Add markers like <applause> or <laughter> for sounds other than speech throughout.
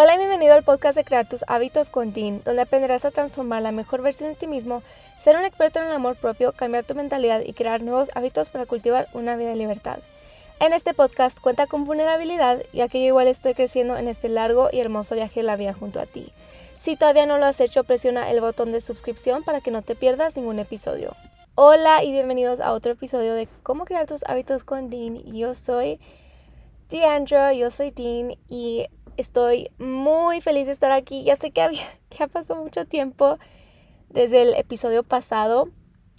Hola y bienvenido al podcast de Crear tus hábitos con Dean, donde aprenderás a transformar la mejor versión de ti mismo, ser un experto en el amor propio, cambiar tu mentalidad y crear nuevos hábitos para cultivar una vida de libertad. En este podcast cuenta con vulnerabilidad, ya que yo igual estoy creciendo en este largo y hermoso viaje de la vida junto a ti. Si todavía no lo has hecho, presiona el botón de suscripción para que no te pierdas ningún episodio. Hola y bienvenidos a otro episodio de Cómo crear tus hábitos con Dean. Yo soy Deandra, yo soy Dean y Estoy muy feliz de estar aquí. Ya sé que, <laughs> ha pasado mucho tiempo desde el episodio pasado,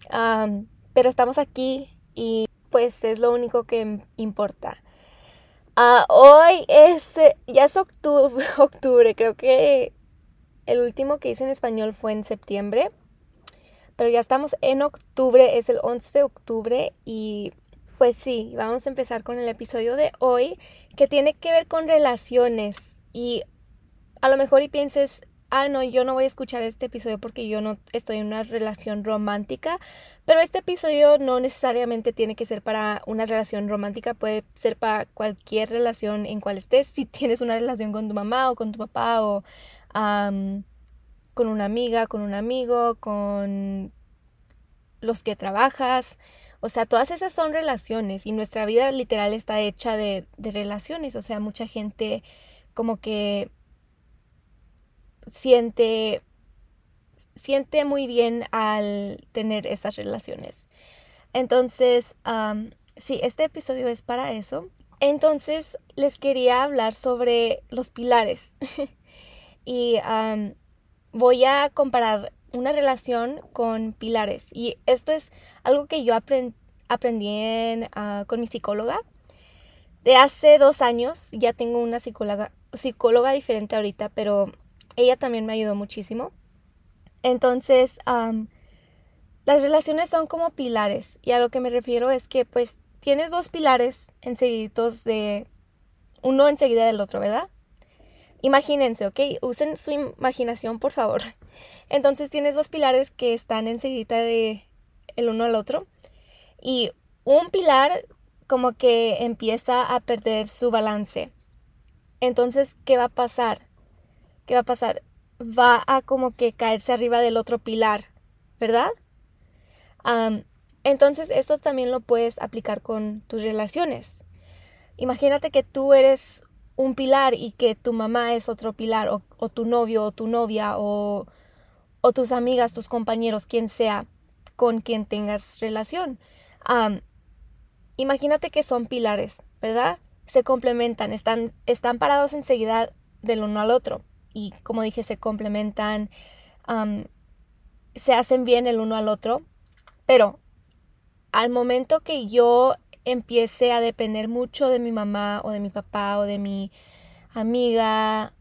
pero estamos aquí y pues es lo único que importa. Ah, hoy es, ya es octubre, <laughs> octubre, creo que el último que hice en español fue en septiembre, pero ya estamos en octubre, es el 11 de octubre y pues sí, vamos a empezar con el episodio de hoy que tiene que ver con relaciones. Y a lo mejor y pienses, ah, no, yo no voy a escuchar este episodio porque yo no estoy en una relación romántica, pero este episodio no necesariamente tiene que ser para una relación romántica, puede ser para cualquier relación en cual estés, si tienes una relación con tu mamá o con tu papá o con una amiga, con un amigo, con los que trabajas, o sea, todas esas son relaciones y nuestra vida literal está hecha de, relaciones. O sea, mucha gente como que siente, siente muy bien al tener esas relaciones. Entonces, sí, este episodio es para eso. Entonces, les quería hablar sobre los pilares. <laughs> y voy a comparar una relación con pilares. Y esto es algo que yo aprendí ah, con mi psicóloga. De hace dos años ya tengo una psicóloga, psicóloga diferente ahorita, pero ella también me ayudó muchísimo. Entonces, las relaciones son como pilares. Y a lo que me refiero es que pues tienes dos pilares enseguidos de uno enseguida del otro, ¿verdad? Imagínense, ¿ok? Usen su imaginación, por favor. <laughs> Entonces tienes dos pilares que están enseguida de el uno al otro. Y un pilar como que empieza a perder su balance. Entonces, ¿qué va a pasar? ¿Qué va a pasar? Va a como que caerse arriba del otro pilar, ¿verdad? entonces, esto también lo puedes aplicar con tus relaciones. Imagínate que tú eres un pilar y que tu mamá es otro pilar, o, tu novio o tu novia, o, tus amigas, tus compañeros, quien sea con quien tengas relación. imagínate que son pilares, ¿verdad? Se complementan, están, están parados enseguida del uno al otro. Y como dije, se complementan, se hacen bien el uno al otro. Pero al momento que yo empiece a depender mucho de mi mamá o de mi papá o de mi amiga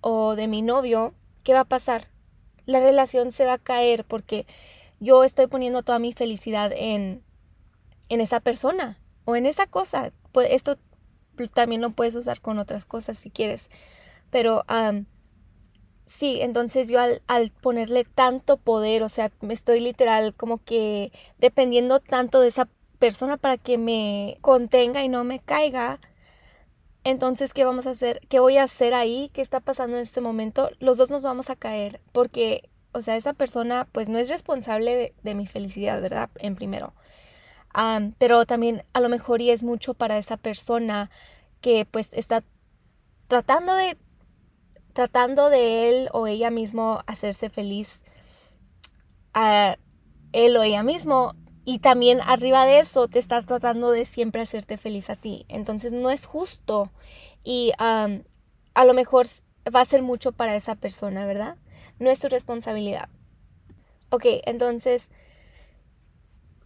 o de mi novio, ¿qué va a pasar? La relación se va a caer porque yo estoy poniendo toda mi felicidad en, en esa persona o en esa cosa. Pues esto también lo puedes usar con otras cosas si quieres. Pero sí, entonces yo al, al, ponerle tanto poder, o sea, me estoy literal como que dependiendo tanto de esa persona para que me contenga y no me caiga. Entonces, ¿qué vamos a hacer? ¿Qué voy a hacer ahí? ¿Qué está pasando en este momento? Los dos nos vamos a caer porque, o sea, esa persona pues no es responsable de, mi felicidad, ¿verdad? En primero. pero también a lo mejor y es mucho para esa persona que pues está tratando de tratando de él o ella mismo hacerse feliz a él o ella mismo y también arriba de eso te estás tratando de siempre hacerte feliz a ti. Entonces no es justo y a lo mejor va a ser mucho para esa persona, ¿verdad? No es su responsabilidad. Ok, entonces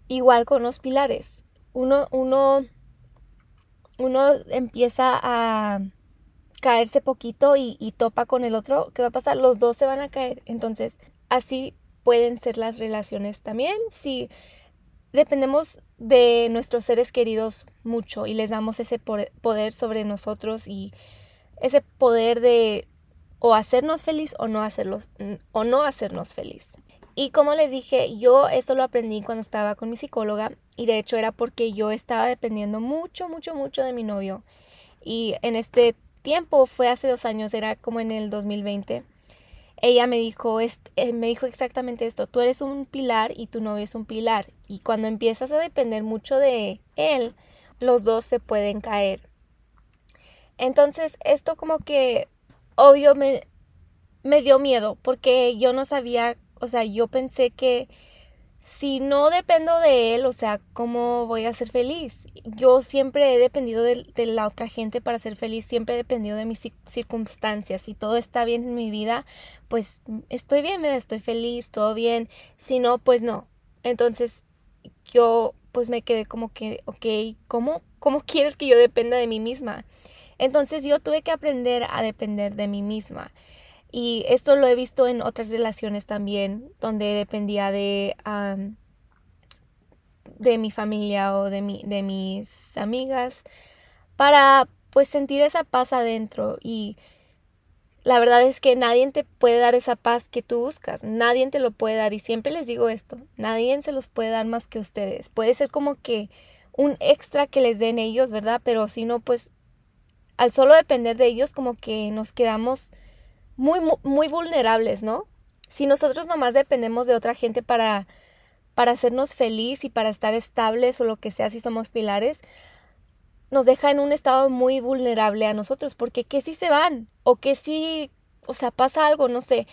igual con los pilares. Uno, uno, uno empieza a caerse poquito y, y topa con el otro. ¿Qué va a pasar? Los dos se van a caer. Entonces así pueden ser las relaciones también. Si dependemos de nuestros seres queridos mucho y les damos ese poder sobre nosotros y ese poder de o hacernos feliz o no hacerlos o no hacernos feliz. Y como les dije, yo esto lo aprendí cuando estaba con mi psicóloga y de hecho era porque yo estaba dependiendo mucho, mucho, mucho de mi novio. Y en este tiempo, fue hace dos años, era como en el 2020, ella me dijo, eh, me dijo exactamente esto, tú eres un pilar y tu novio es un pilar. Y cuando empiezas a depender mucho de él, los dos se pueden caer. Entonces, esto como que, obvio, me, me dio miedo porque yo no sabía, o sea, yo pensé que si no dependo de él, o sea, ¿cómo voy a ser feliz? Yo siempre he dependido de, la otra gente para ser feliz, siempre he dependido de mis circunstancias. Si todo está bien en mi vida, pues estoy bien, estoy feliz, todo bien. Si no, pues no. Entonces yo pues me quedé como que, ok, ¿cómo, cómo <laughs> quieres que yo dependa de mí misma? Entonces yo tuve que aprender a depender de mí misma. Y esto lo he visto en otras relaciones también, donde dependía de, de mi familia o de, mi, de mis amigas, para pues sentir esa paz adentro. Y la verdad es que nadie te puede dar esa paz que tú buscas, nadie te lo puede dar. Y siempre les digo esto, nadie se los puede dar más que ustedes. Puede ser como que un extra que les den ellos, ¿verdad? Pero si no, pues al solo depender de ellos, como que nos quedamos muy, muy, vulnerables, ¿no? Si nosotros nomás dependemos de otra gente para, para hacernos feliz y para estar estables o lo que sea, si somos pilares, nos deja en un estado muy vulnerable a nosotros, porque ¿qué si se van? O que si, o sea, pasa algo, no sé.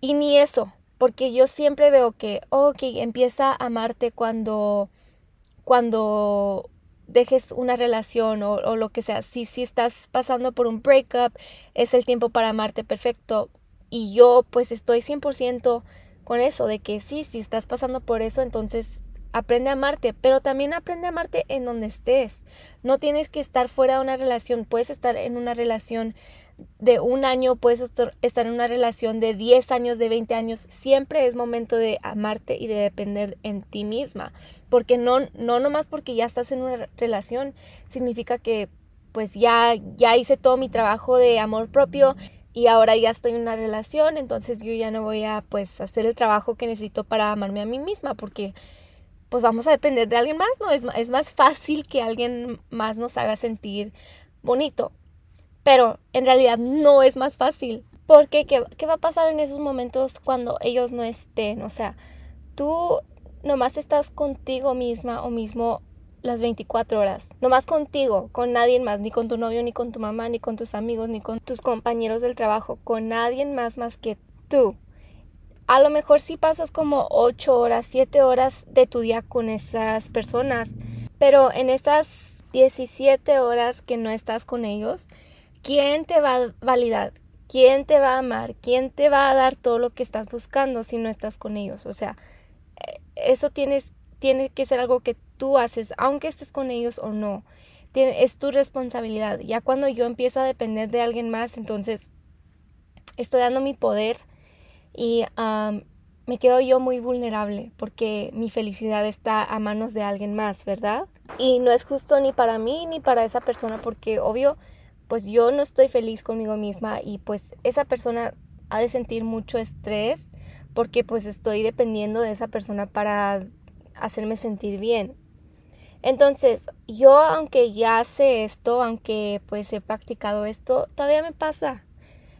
Y ni eso, porque yo siempre veo que, ok, empieza a amarte cuando, cuando dejes una relación o, lo que sea. Si, si estás pasando por un breakup, es el tiempo para amarte perfecto. Y yo pues estoy 100% con eso, de que sí, si estás pasando por eso, entonces aprende a amarte, pero también aprende a amarte en donde estés. No tienes que estar fuera de una relación, puedes estar en una relación de un año, puedes estar en una relación de 10 años, de 20 años, siempre es momento de amarte y de depender en ti misma, porque no, no nomás porque ya estás en una relación, significa que pues ya, ya hice todo mi trabajo de amor propio y ahora ya estoy en una relación, entonces yo ya no voy a pues hacer el trabajo que necesito para amarme a mí misma, porque pues vamos a depender de alguien más, ¿no? Es, es más fácil que alguien más nos haga sentir bonito pero en realidad no es más fácil. Porque ¿qué, ¿qué, va a pasar en esos momentos cuando ellos no estén? O sea, tú nomás estás contigo misma o mismo las 24 horas. Nomás contigo, con nadie más, ni con tu novio, ni con tu mamá, ni con tus amigos, ni con tus compañeros del trabajo, con nadie más más que tú. A lo mejor sí pasas como 8 horas, 7 horas de tu día con esas personas, pero en estas 17 horas que no estás con ellos, ¿quién te va a validar? ¿Quién te va a amar? ¿Quién te va a dar todo lo que estás buscando si no estás con ellos? O sea, eh, eso tienes, tiene que ser algo que tú haces, aunque estés con ellos o no. es tu responsabilidad. Ya cuando yo empiezo a depender de alguien más, entonces estoy dando mi poder y me quedo yo muy vulnerable porque mi felicidad está a manos de alguien más, ¿verdad? Y no es justo ni para mí ni para esa persona porque obvio pues yo no estoy feliz conmigo misma y pues esa persona ha de sentir mucho estrés porque pues estoy dependiendo de esa persona para hacerme sentir bien. Entonces, yo aunque ya sé esto, aunque pues he practicado esto, todavía me pasa.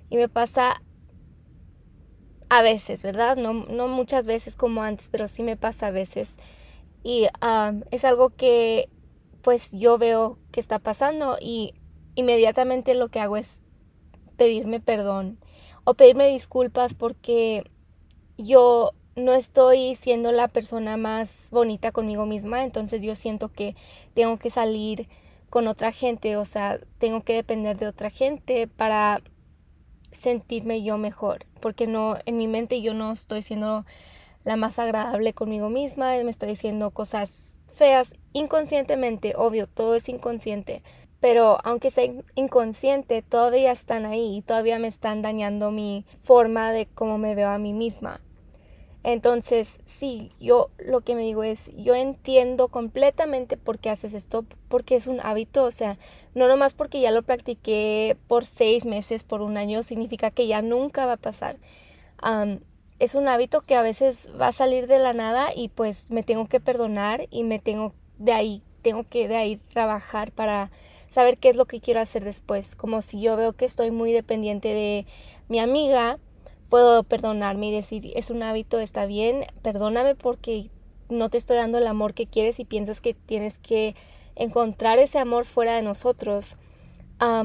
Y me pasa a veces, ¿verdad? No, no muchas veces como antes, pero sí me pasa a veces. Y es algo que pues yo veo que está pasando y inmediatamente lo que hago es pedirme perdón o pedirme disculpas porque yo no estoy siendo la persona más bonita conmigo misma, entonces yo siento que tengo que salir con otra gente, o sea, tengo que depender de otra gente para sentirme yo mejor, porque no en mi mente yo no estoy siendo la más agradable conmigo misma, me estoy diciendo cosas feas inconscientemente, obvio, todo es inconsciente, pero aunque sea inconsciente, todavía están ahí y todavía me están dañando mi forma de cómo me veo a mí misma. Entonces, sí, yo lo que me digo es, yo entiendo completamente por qué haces esto, porque es un hábito, o sea, no nomás porque ya lo practiqué por seis meses, por un año, significa que ya nunca va a pasar. es un hábito que a veces va a salir de la nada y pues me tengo que perdonar y me tengo de ahí, tengo que de ahí trabajar para saber qué es lo que quiero hacer después. Como si yo veo que estoy muy dependiente de mi amiga, puedo perdonarme y decir, es un hábito, está bien, perdóname porque no te estoy dando el amor que quieres y piensas que tienes que encontrar ese amor fuera de nosotros.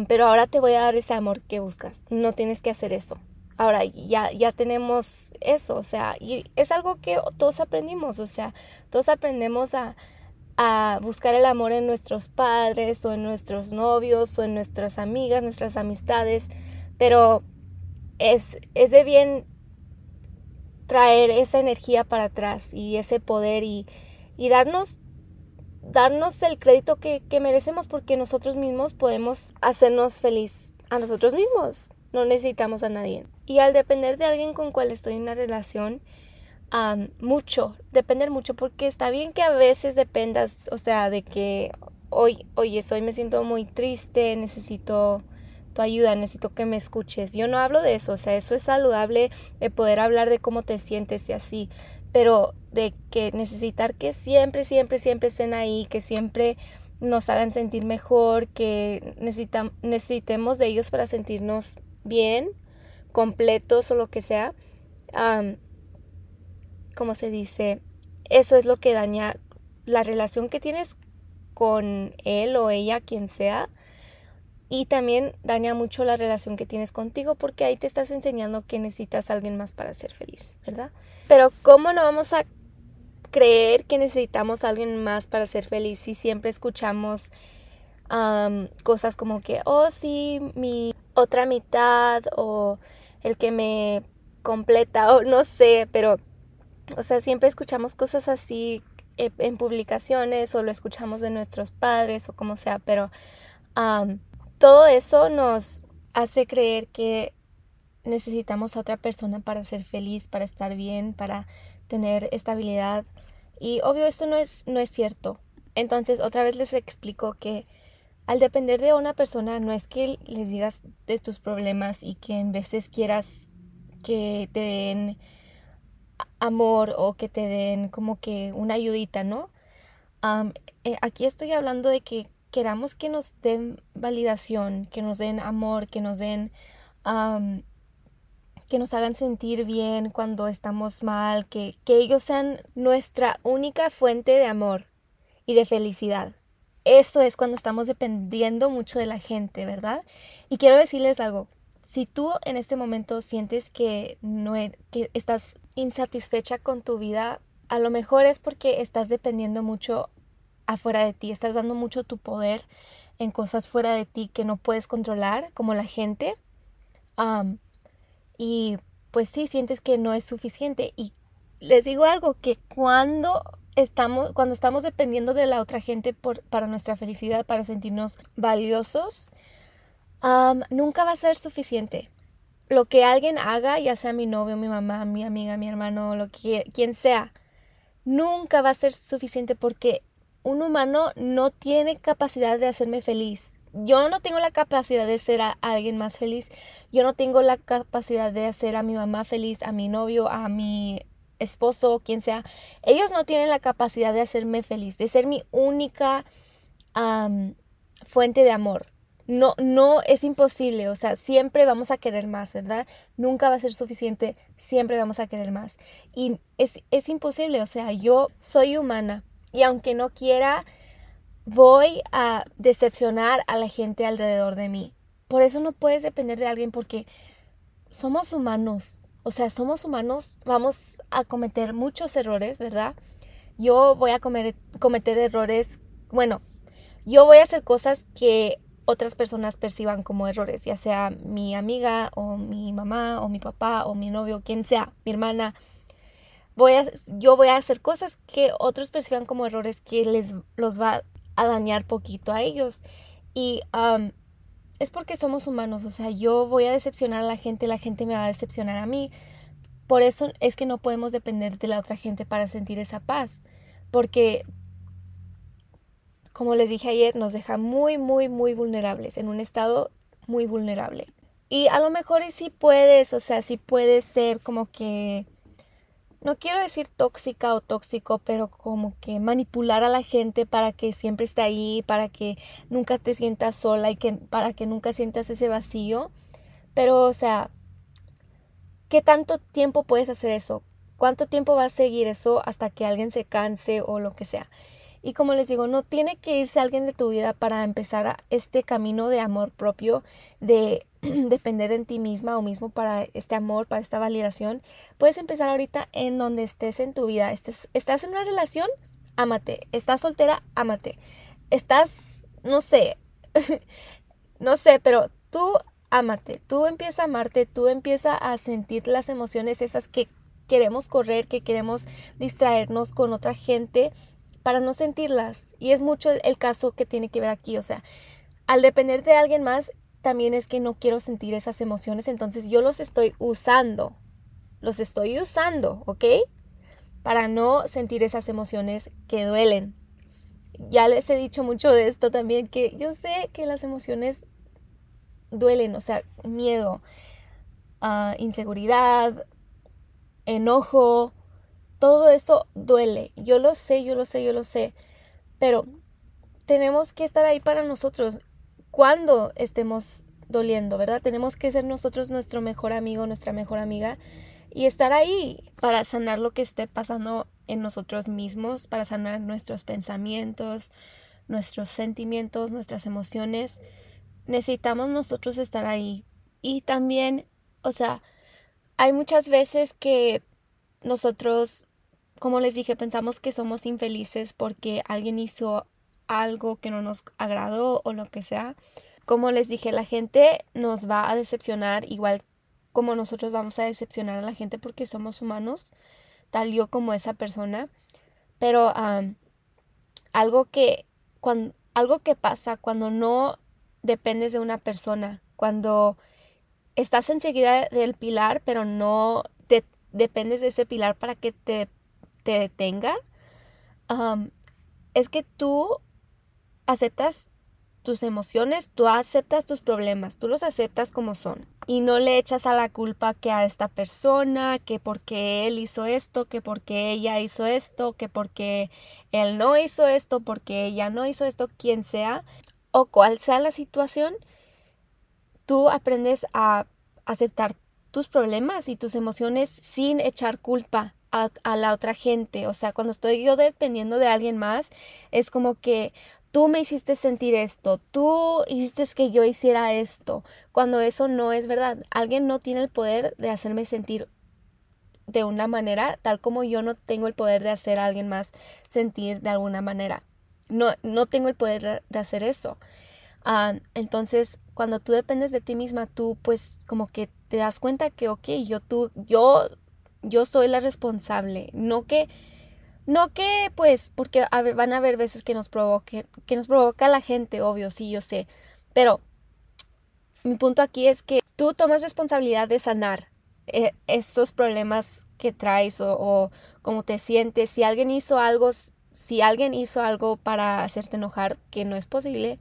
pero ahora te voy a dar ese amor que buscas. No tienes que hacer eso. Ahora ya, ya tenemos eso, o sea, y es algo que todos aprendimos, o sea, todos aprendemos a, a buscar el amor en nuestros padres o en nuestros novios o en nuestras amigas, nuestras amistades, pero es, es de bien traer esa energía para atrás y ese poder y, y darnos darnos el crédito que, que, merecemos porque nosotros mismos podemos hacernos feliz a nosotros mismos. No necesitamos a nadie. Y al depender de alguien con cual estoy en una relación, mucho, depender mucho, porque está bien que a veces dependas, o sea, de que hoy, oye, hoy me siento muy triste, necesito tu ayuda, necesito que me escuches. Yo no hablo de eso, o sea, eso es saludable de poder hablar de cómo te sientes y así, pero de que necesitar que siempre, siempre, siempre estén ahí, que siempre nos hagan sentir mejor, que necesitemos de ellos para sentirnos bien, completos o lo que sea, como se dice, eso es lo que daña la relación que tienes con él o ella, quien sea, y también daña mucho la relación que tienes contigo porque ahí te estás enseñando que necesitas a alguien más para ser feliz, ¿verdad? Pero ¿cómo no vamos a creer que necesitamos a alguien más para ser feliz si siempre escuchamos cosas como que, oh sí, mi otra mitad o el que me completa o no sé, pero, o sea, siempre escuchamos cosas así eh, en publicaciones o lo escuchamos de nuestros padres o como sea, pero todo eso nos hace creer que necesitamos a otra persona para ser feliz, para estar bien, para tener estabilidad. Y obvio esto no es, no es cierto. Entonces otra vez les explico que al depender de una persona, no es que les digas de tus problemas y que en veces quieras que te den amor o que te den como que una ayudita, ¿no? Eh, aquí estoy hablando de que queramos que nos den validación, que nos den amor, que nos den, que nos hagan sentir bien cuando estamos mal, que, que ellos sean nuestra única fuente de amor y de felicidad. Eso es cuando estamos dependiendo mucho de la gente, ¿verdad? Y quiero decirles algo. Si tú en este momento sientes que no e, que estás insatisfecha con tu vida, a lo mejor es porque estás dependiendo mucho afuera de ti, estás dando mucho tu poder en cosas fuera de ti que no puedes controlar, como la gente. y pues sí, sientes que no es suficiente. Y les digo algo, que cuando estamos, cuando estamos dependiendo de la otra gente por, para nuestra felicidad, para sentirnos valiosos, nunca va a ser suficiente. Lo que alguien haga, ya sea mi novio, mi mamá, mi amiga, mi hermano, lo que quien sea, nunca va a ser suficiente porque un humano no tiene capacidad de hacerme feliz. Yo no tengo la capacidad de ser a alguien más feliz. Yo no tengo la capacidad de hacer a mi mamá feliz, a mi novio, a mi esposo quien sea, ellos no tienen la capacidad de hacerme feliz, de ser mi única fuente de amor. No, no es imposible, o sea, siempre vamos a querer más, ¿verdad? Nunca va a ser suficiente, siempre vamos a querer más. Y es, es imposible, o sea, yo soy humana y aunque no quiera, voy a decepcionar a la gente alrededor de mí. Por eso no puedes depender de alguien porque somos humanos, o sea, somos humanos, vamos a cometer muchos errores, ¿verdad? Yo voy a cometer errores, bueno, yo voy a hacer cosas que otras personas perciban como errores, ya sea mi amiga o mi mamá o mi papá o mi novio, quien sea, mi hermana. Voy a, yo voy a hacer cosas que otros perciban como errores que les los va a dañar poquito a ellos. Y es porque somos humanos, o sea, yo voy a decepcionar a la gente, la gente me va a decepcionar a mí. Por eso es que no podemos depender de la otra gente para sentir esa paz, porque, como les dije ayer, nos deja muy, muy, muy vulnerables, en un estado muy vulnerable. Y a lo mejor sí puedes, o sea, sí puedes ser como que no quiero decir tóxica o tóxico, pero como que manipular a la gente para que siempre esté ahí, para que nunca te sientas sola y que para que nunca sientas ese vacío. Pero, o sea, ¿qué tanto tiempo puedes hacer eso? ¿Cuánto tiempo va a seguir eso hasta que alguien se canse o lo que sea? Y como les digo, no tiene que irse alguien de tu vida para empezar este camino de amor propio, de <clears throat> depender en ti misma o mismo para este amor, para esta validación. Puedes empezar ahorita en donde estés en tu vida. Estés, estás en una relación, ámate. Estás soltera, ámate. Estás, no sé, <laughs> no sé, pero tú ámate. Tú empieza a amarte, tú empieza a sentir las emociones esas que queremos correr, que queremos distraernos con otra gente para no sentirlas. Y es mucho el caso que tiene que ver aquí. O sea, al depender de alguien más, también es que no quiero sentir esas emociones, entonces yo los estoy usando. Los estoy usando, ¿ok? Para no sentir esas emociones que duelen. Ya les he dicho mucho de esto también, que yo sé que las emociones duelen, o sea, miedo, uh, inseguridad, enojo, todo eso duele. Yo lo sé, yo lo sé, yo lo sé. Pero tenemos que estar ahí para nosotros cuando estemos doliendo, ¿verdad? Tenemos que ser nosotros nuestro mejor amigo, nuestra mejor amiga y estar ahí para sanar lo que esté pasando en nosotros mismos, para sanar nuestros pensamientos, nuestros sentimientos, nuestras emociones. Necesitamos nosotros estar ahí. Y también, o sea, hay muchas veces que nosotros, como les dije, pensamos que somos infelices porque alguien hizo algo que no nos agradó o lo que sea. Como les dije, la gente nos va a decepcionar igual como nosotros vamos a decepcionar a la gente porque somos humanos, tal yo como esa persona. Pero algo que cuando algo que pasa cuando no dependes de una persona, cuando estás enseguida del pilar, pero no dependes de ese pilar para que te, te detenga, es que tú aceptas tus emociones, tú aceptas tus problemas, tú los aceptas como son. Y no le echas a la culpa que a esta persona, que porque él hizo esto, que porque ella hizo esto, que porque él no hizo esto, porque ella no hizo esto, quien sea o cual sea la situación, tú aprendes a aceptar tus problemas y tus emociones sin echar culpa a, la otra gente. O sea, cuando estoy yo dependiendo de alguien más, es como que tú me hiciste sentir esto, tú hiciste que yo hiciera esto, cuando eso no es verdad. Alguien no tiene el poder de hacerme sentir de una manera, tal como yo no tengo el poder de hacer a alguien más sentir de alguna manera. No, no tengo el poder de hacer eso. Ah, entonces, cuando tú dependes de ti misma, tú pues como que te das cuenta que, ok, yo, tú, yo, yo soy la responsable, no que, no que, pues, porque van a haber veces que nos provoque, que nos provoca la gente, obvio, sí, yo sé, pero mi punto aquí es que tú tomas responsabilidad de sanar eh, esos problemas que traes o, o cómo te sientes, si alguien hizo algo, si alguien hizo algo para hacerte enojar, que no es posible,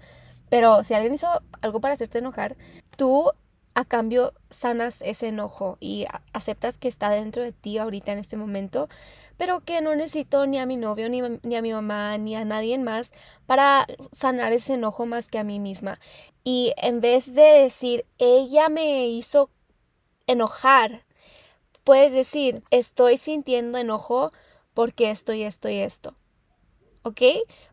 pero si alguien hizo algo para hacerte enojar, tú a cambio sanas ese enojo y aceptas que está dentro de ti ahorita en este momento, pero que no necesito ni a mi novio, ni, ni, a mi mamá, ni a nadie más para sanar ese enojo más que a mí misma. Y en vez de decir, ella me hizo enojar, puedes decir, estoy sintiendo enojo porque estoy esto y esto. ¿Ok?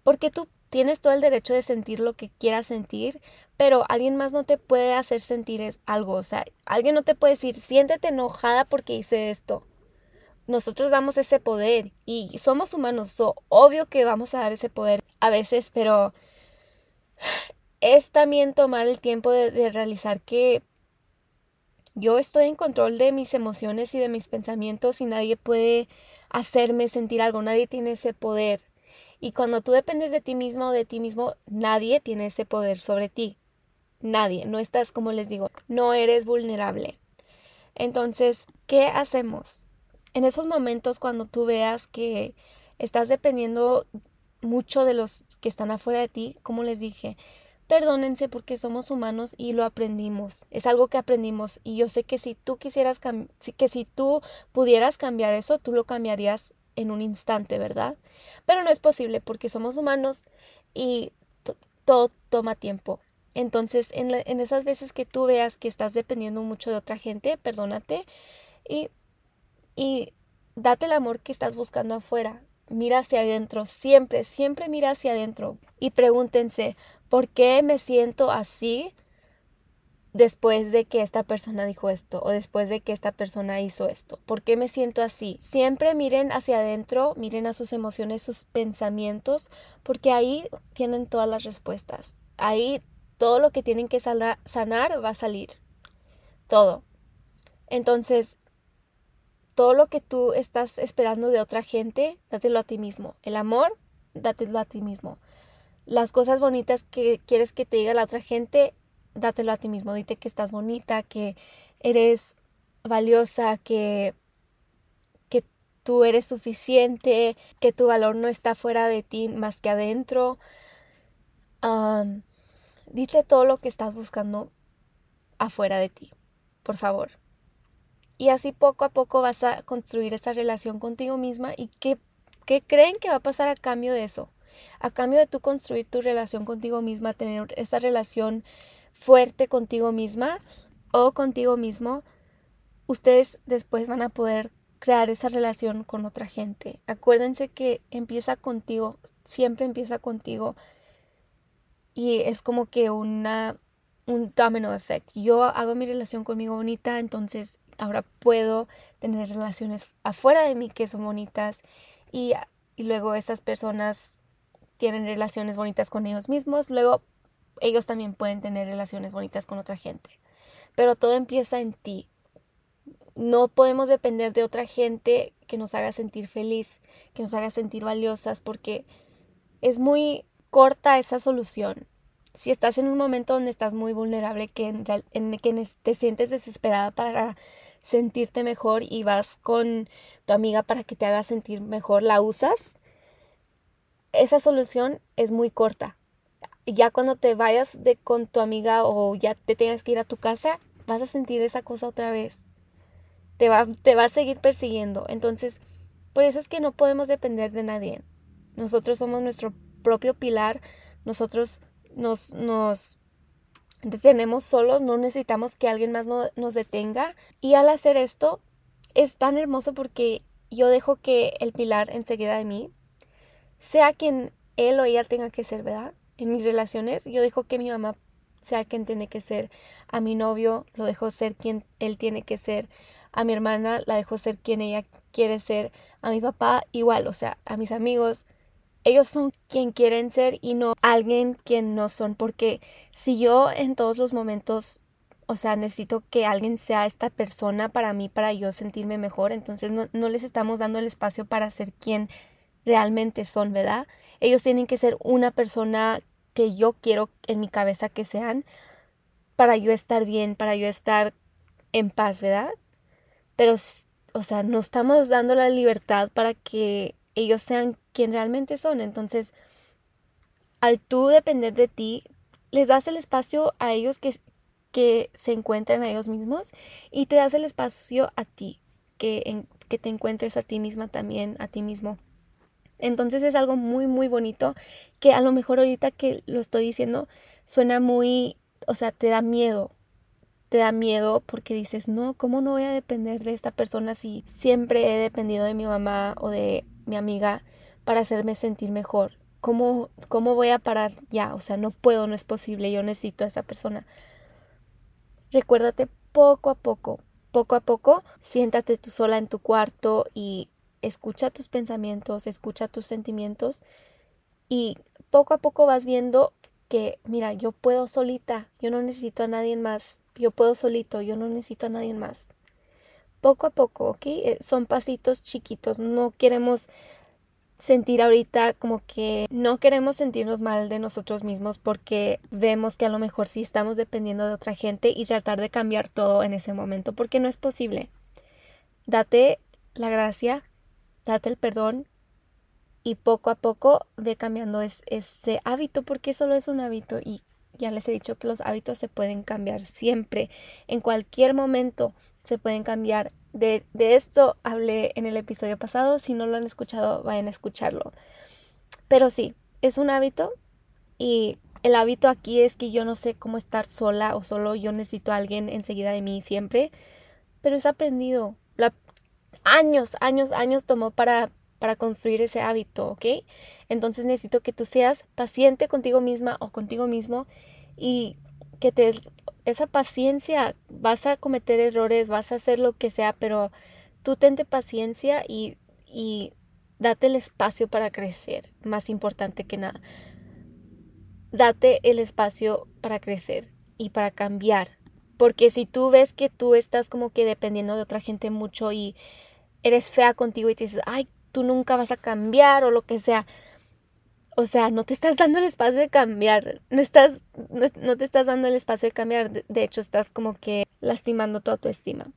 Porque tú tienes todo el derecho de sentir lo que quieras sentir, pero alguien más no te puede hacer sentir algo. O sea, alguien no te puede decir, siéntete enojada porque hice esto. Nosotros damos ese poder y somos humanos, so, obvio que vamos a dar ese poder a veces, pero es también tomar el tiempo de, de realizar que yo estoy en control de mis emociones y de mis pensamientos y nadie puede hacerme sentir algo, nadie tiene ese poder y cuando tú dependes de ti mismo o de ti mismo, nadie tiene ese poder sobre ti. Nadie. No estás, como les digo, no eres vulnerable. Entonces, ¿qué hacemos? En esos momentos cuando tú veas que estás dependiendo mucho de los que están afuera de ti, como les dije, perdónense porque somos humanos y lo aprendimos. Es algo que aprendimos y yo sé que si tú quisieras que si tú pudieras cambiar eso, tú lo cambiarías en un instante, ¿verdad? Pero no es posible porque somos humanos y todo toma tiempo. Entonces, en, en, esas veces que tú veas que estás dependiendo mucho de otra gente, perdónate y, y date el amor que estás buscando afuera. Mira hacia adentro, siempre, siempre mira hacia adentro y pregúntense, ¿por qué me siento así después de que esta persona dijo esto o después de que esta persona hizo esto? ¿Por qué me siento así? Siempre miren hacia adentro, miren a sus emociones, sus pensamientos, porque ahí tienen todas las respuestas. Ahí todo lo que tienen que sanar va a salir. Todo. Entonces, todo lo que tú estás esperando de otra gente, dátelo a ti mismo. El amor, dátelo a ti mismo. Las cosas bonitas que quieres que te diga la otra gente, dátelo a ti mismo. Dite que estás bonita, que eres valiosa, que, que tú eres suficiente, que tu valor no está fuera de ti más que adentro. Dite todo lo que estás buscando afuera de ti, por favor. Y así poco a poco vas a construir esa relación contigo misma y qué, qué creen que va a pasar a cambio de eso. A cambio de tú construir tu relación contigo misma, tener esa relación fuerte contigo misma o contigo mismo, ustedes después van a poder crear esa relación con otra gente. Acuérdense que empieza contigo, siempre empieza contigo y es como que una un domino effect. Yo hago mi relación conmigo bonita, entonces ahora puedo tener relaciones afuera de mí que son bonitas y, y luego esas personas tienen relaciones bonitas con ellos mismos, luego ellos también pueden tener relaciones bonitas con otra gente. Pero todo empieza en ti. No podemos depender de otra gente que nos haga sentir feliz, que nos haga sentir valiosas, porque es muy corta esa solución. Si estás en un momento donde estás muy vulnerable, que en, en que te sientes desesperada para sentirte mejor y vas con tu amiga para que te haga sentir mejor, la usas, esa solución es muy corta. Ya cuando te vayas de con tu amiga o ya te tengas que ir a tu casa, vas a sentir esa cosa otra vez. Te va, te va a seguir persiguiendo. Entonces, por eso es que no podemos depender de nadie. Nosotros somos nuestro propio pilar. Nosotros nos, nos detenemos solos, no necesitamos que alguien más nos detenga. Y al hacer esto, es tan hermoso porque yo dejo que el pilar enseguida de mí sea quien él o ella tenga que ser, ¿verdad? En mis relaciones, yo dejo que mi mamá sea quien tiene que ser, a mi novio lo dejo ser quien él tiene que ser, a mi hermana la dejo ser quien ella quiere ser, a mi papá igual, o sea, a mis amigos, ellos son quien quieren ser y no alguien quien no son, porque si yo en todos los momentos, o sea, necesito que alguien sea esta persona para mí, para yo sentirme mejor, entonces no, no les estamos dando el espacio para ser quien realmente son, ¿verdad? Ellos tienen que ser una persona que yo quiero en mi cabeza que sean para yo estar bien, para yo estar en paz, ¿verdad? Pero, o sea, no estamos dando la libertad para que ellos sean quien realmente son. Entonces, al tú depender de ti, les das el espacio a ellos que, que se encuentren a ellos mismos y te das el espacio a ti, que, que te encuentres a ti misma también, a ti mismo. Entonces es algo muy, muy bonito que a lo mejor ahorita que lo estoy diciendo suena muy, o sea, te da miedo. Te da miedo porque dices, no, ¿cómo no voy a depender de esta persona si siempre he dependido de mi mamá o de mi amiga para hacerme sentir mejor. ¿Cómo, ¿Cómo voy a parar ya? O sea, no puedo, no es posible, yo necesito a esa persona. Recuérdate poco a poco, poco a poco, siéntate tú sola en tu cuarto y escucha tus pensamientos, escucha tus sentimientos y poco a poco vas viendo que, mira, yo puedo solita, yo no necesito a nadie más, yo puedo solito, yo no necesito a nadie más poco a poco, ¿ok? Eh, son pasitos chiquitos, no queremos sentir ahorita como que no queremos sentirnos mal de nosotros mismos porque vemos que a lo mejor sí estamos dependiendo de otra gente y tratar de cambiar todo en ese momento porque no es posible. Date la gracia, date el perdón y poco a poco ve cambiando ese hábito porque solo es un hábito y ya les he dicho que los hábitos se pueden cambiar siempre, en cualquier momento se pueden cambiar. De, de esto hablé en el episodio pasado, si no lo han escuchado, vayan a escucharlo. Pero sí, es un hábito y el hábito aquí es que yo no sé cómo estar sola o solo, yo necesito a alguien enseguida de mí siempre, pero es aprendido. años, años, años tomó para, para construir ese hábito, ¿ok? Entonces necesito que tú seas paciente contigo misma o contigo mismo y que te esa paciencia, vas a cometer errores, vas a hacer lo que sea, pero tú tente paciencia y, y date el espacio para crecer, más importante que nada. Date el espacio para crecer y para cambiar. Porque si tú ves que tú estás como que dependiendo de otra gente mucho y eres fea contigo y te dices, ay, tú nunca vas a cambiar o lo que sea, o sea, no te estás dando el espacio de cambiar, no estás, no, te estás dando el espacio de cambiar, de, hecho estás como que lastimando tu autoestima.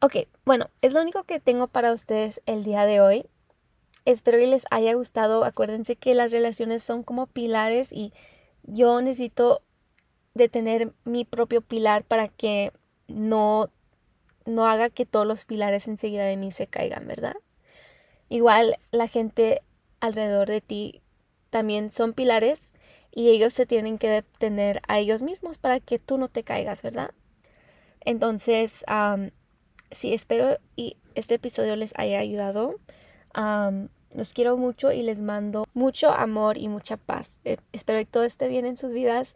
Ok, bueno, es lo único que tengo para ustedes el día de hoy. Espero que les haya gustado. Acuérdense que las relaciones son como pilares y yo necesito de tener mi propio pilar para que no, no haga que todos los pilares enseguida de mí se caigan, ¿verdad? Igual la gente alrededor de ti también son pilares y ellos se tienen que detener a ellos mismos para que tú no te caigas, ¿verdad? Entonces, sí, espero y este episodio les haya ayudado. los quiero mucho y les mando mucho amor y mucha paz. Eh, espero que todo esté bien en sus vidas.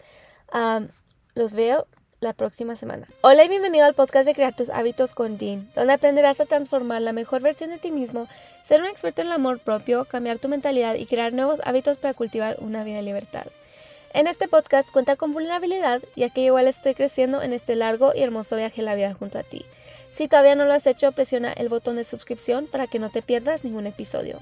los veo la próxima semana. Hola y bienvenido al podcast de Crear tus hábitos con Dean, donde aprenderás a transformar la mejor versión de ti mismo, ser un experto en el amor propio, cambiar tu mentalidad y crear nuevos hábitos para cultivar una vida de libertad. En este podcast cuenta con vulnerabilidad, ya que igual estoy creciendo en este largo y hermoso viaje a la vida junto a ti. Si todavía no lo has hecho, presiona el botón de suscripción para que no te pierdas ningún episodio.